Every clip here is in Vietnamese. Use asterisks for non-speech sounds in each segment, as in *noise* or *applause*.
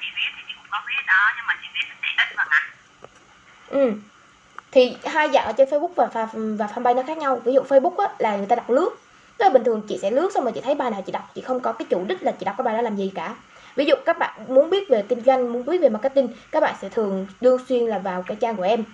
chị viết thì chị cũng có viết đó nhưng mà chị viết chị ít và ngắn Ừ. Thì hai dạng ở trên Facebook và và, và fanpage nó khác nhau. Ví dụ Facebook á, là người ta đọc lướt. Tức là bình thường chị sẽ lướt xong rồi chị thấy bài nào chị đọc, chị không có cái chủ đích là chị đọc cái bài đó làm gì cả. Ví dụ các bạn muốn biết về kinh doanh, muốn biết về marketing, các bạn sẽ thường đương xuyên là vào cái trang của em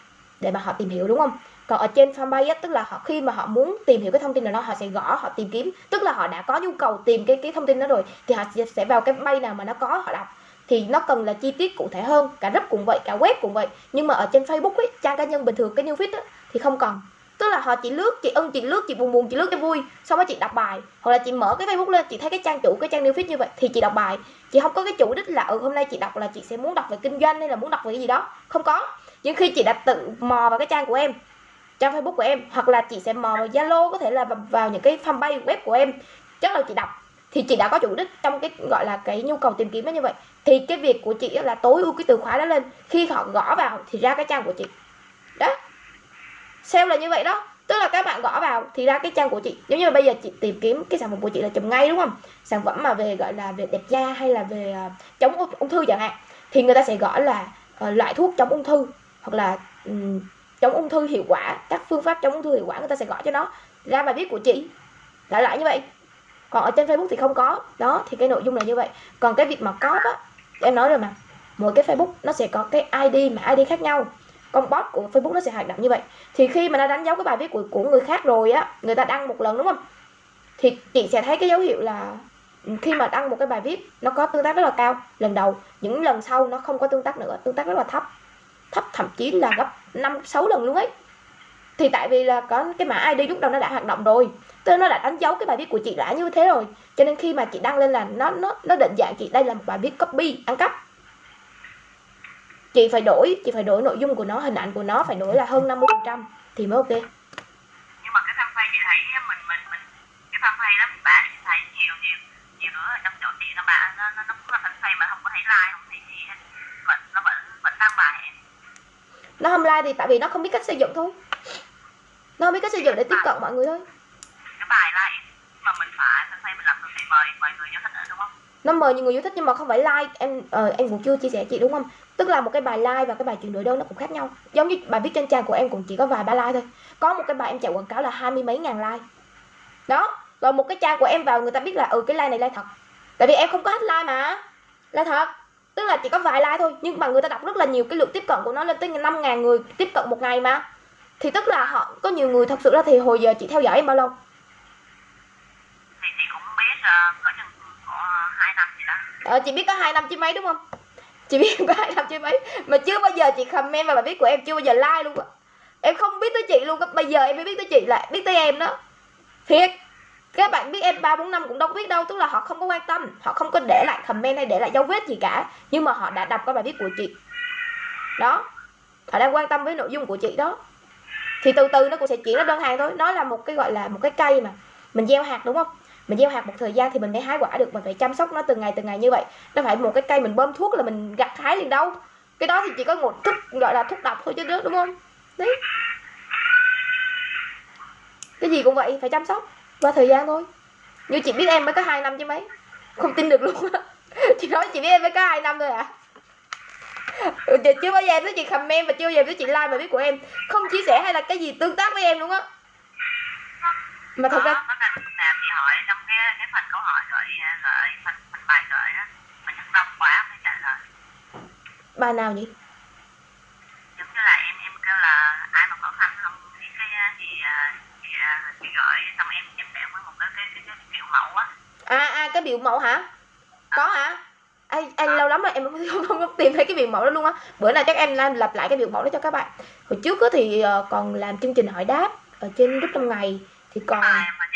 để mà họ tìm hiểu đúng không? Còn ở trên fanpage á, tức là họ khi mà họ muốn tìm hiểu cái thông tin nào đó họ sẽ gõ họ tìm kiếm, tức là họ đã có nhu cầu tìm cái cái thông tin đó rồi thì họ sẽ- sẽ vào cái bay nào mà nó có họ đọc thì nó cần là chi tiết cụ thể hơn. Cả group cũng vậy, cả web cũng vậy. Nhưng mà ở trên facebook ấy trang cá nhân bình thường, cái new feed thì không cần. Tức là họ chỉ lướt, chị ưng, chị lướt, chị buồn buồn, chị lướt cho vui, xong rồi chị đọc bài. Hoặc là chị mở cái facebook lên, chị thấy cái trang chủ, cái trang new feed như vậy, thì chị đọc bài. Chị không có cái chủ đích là ừ hôm nay chị đọc là chị sẽ muốn đọc về kinh doanh hay là muốn đọc về cái gì đó. Không có. Nhưng khi chị đã tự mò vào cái trang của em, trang facebook của em, hoặc là chị sẽ mò vào zalo, có thể là vào những cái fanpage web của em, chắc là chị đọc thì chị đã có chủ đích trong cái gọi là cái nhu cầu tìm kiếm nó như vậy. Thì cái việc của chị là tối ưu cái từ khóa đó lên. Khi họ gõ vào thì ra cái trang của chị. Đó. Sale là như vậy đó. Tức là các bạn gõ vào thì ra cái trang của chị. Giống như là bây giờ chị tìm kiếm cái sản phẩm của chị là chùm ngay đúng không? Sản phẩm mà về gọi là về đẹp da hay là về uh, chống ung, ung thư chẳng hạn. Thì người ta sẽ gõ là uh, loại thuốc chống ung thư hoặc là um, chống ung thư hiệu quả. Các phương pháp chống ung thư hiệu quả người ta sẽ gõ cho nó. Ra bài viết của chị. Lại lại như vậy còn ở trên Facebook thì không có. Đó, thì cái nội dung là như vậy. Còn cái việc mà có á, em nói rồi mà, mỗi cái Facebook nó sẽ có cái ID mà ID khác nhau. Con bot của Facebook nó sẽ hoạt động như vậy. Thì khi mà nó đánh dấu cái bài viết của của người khác rồi á, người ta đăng một lần, đúng không? Thì chị sẽ thấy cái dấu hiệu là khi mà đăng một cái bài viết, nó có tương tác rất là cao. Lần đầu, những lần sau nó không có tương tác nữa. Tương tác rất là thấp. Thấp thậm chí là gấp năm, sáu lần luôn ấy. Thì tại vì là có cái mã ID lúc đầu nó đã hoạt động rồi tức nó đã đánh dấu cái bài viết của chị đã như thế rồi. Cho nên khi mà chị đăng lên là nó nó nó định dạng chị đây là một bài viết copy ăn cắp. Chị phải đổi chị phải đổi nội dung của nó hình ảnh của nó phải đổi là hơn 50 phần trăm thì mới ok. Nhưng mà cái fanpage chị thấy mình mình mình cái fanpage đó mình bán chị thấy nhiều nhiều nhiều đứa trong chỗ chị nó bán nó nó nó cũng là fanpage mà không có thấy like không thấy gì hết. Vẫn nó vẫn vẫn đăng bài. Nó không like thì tại vì nó không biết cách sử dụng thôi. Nó không biết cách sử dụng để tiếp cận mọi người thôi cái bài like mà mình phải fanpage mình làm được thì mời mời người yêu thích nữa đúng không? Nó mời nhiều người yêu thích nhưng mà không phải like. Em ờ, em cũng chưa chia sẻ chị đúng không? Tức là một cái bài like và cái bài chuyển đổi đơn nó cũng khác nhau. Giống như bài viết trên trang của em cũng chỉ có vài ba like thôi. Có một cái bài em chạy quảng cáo là hai mươi mấy ngàn like. Đó. Rồi một cái trang của em vào người ta biết là ừ cái like này like thật. Tại vì em không có hết like mà. Like thật. Tức là chỉ có vài like thôi. Nhưng mà người ta đọc rất là nhiều cái lượng tiếp cận của nó lên tới năm ngàn người tiếp cận một ngày mà. Thì tức là họ có nhiều người thật sự ra thì hồi giờ chị theo dõi em bao lâu thì chị cũng biết uh, có chừng có hai năm gì đó. Ờ, chị biết có hai năm chứ mấy đúng không? Chị biết có hai năm chứ mấy. Mà chưa bao giờ chị comment vào bài viết của em Chưa bao giờ like luôn á Em không biết tới chị luôn á. Bây giờ em mới biết tới chị lại biết tới em đó. Thiệt. Các bạn biết em 3 4 năm cũng đâu biết đâu Tức là họ không có quan tâm. Họ không có để lại comment hay để lại dấu vết gì cả. Nhưng mà họ đã đọc cái bài viết của chị. Đó. Họ đang quan tâm với nội dung của chị đó. Thì từ từ nó cũng sẽ chuyển ra đơn hàng thôi. Nó là một cái gọi là một cái cây mà Mình gieo hạt đúng không? Mình gieo hạt một thời gian thì mình mới hái quả được mình phải chăm sóc nó từng ngày từng ngày như vậy. Nó phải một cái cây mình bơm thuốc là mình gặt hái liền đâu. Cái đó thì chỉ có một thuốc gọi là thuốc độc thôi chứ đúng không? Đấy. Cái gì cũng vậy phải chăm sóc qua thời gian thôi. Như chị biết em mới có hai năm chứ mấy. Không tin được luôn á. *laughs* Chị nói chị biết em mới có hai năm thôi à. Ừ, chị chưa bao giờ em thấy chị comment và chưa bao giờ em thấy chị like bài viết của em. Không chia sẻ hay là cái gì tương tác với em luôn á. Mà thật ra đó nó là là chị hỏi trong cái cái phần câu hỏi gửi gửi phần phần bài gửi đó mà chắc đông quá phải trả lời bài nào nhỉ? Giống như là em em kêu là ai mà khó khăn không? Thì cái chị chị chị gửi xong em em để với một cái cái cái, cái kiểu mẫu á. À à cái biểu mẫu hả? Có hả? Anh anh lâu lắm rồi em không, *laughs* không, không, không tìm thấy cái biểu mẫu đó luôn á. Bữa nào chắc em làm lặp lại cái biểu mẫu đó cho các bạn. Hồi trước thì ờ, còn làm chương trình hỏi đáp ở trên group trong ngày. Thì còn mà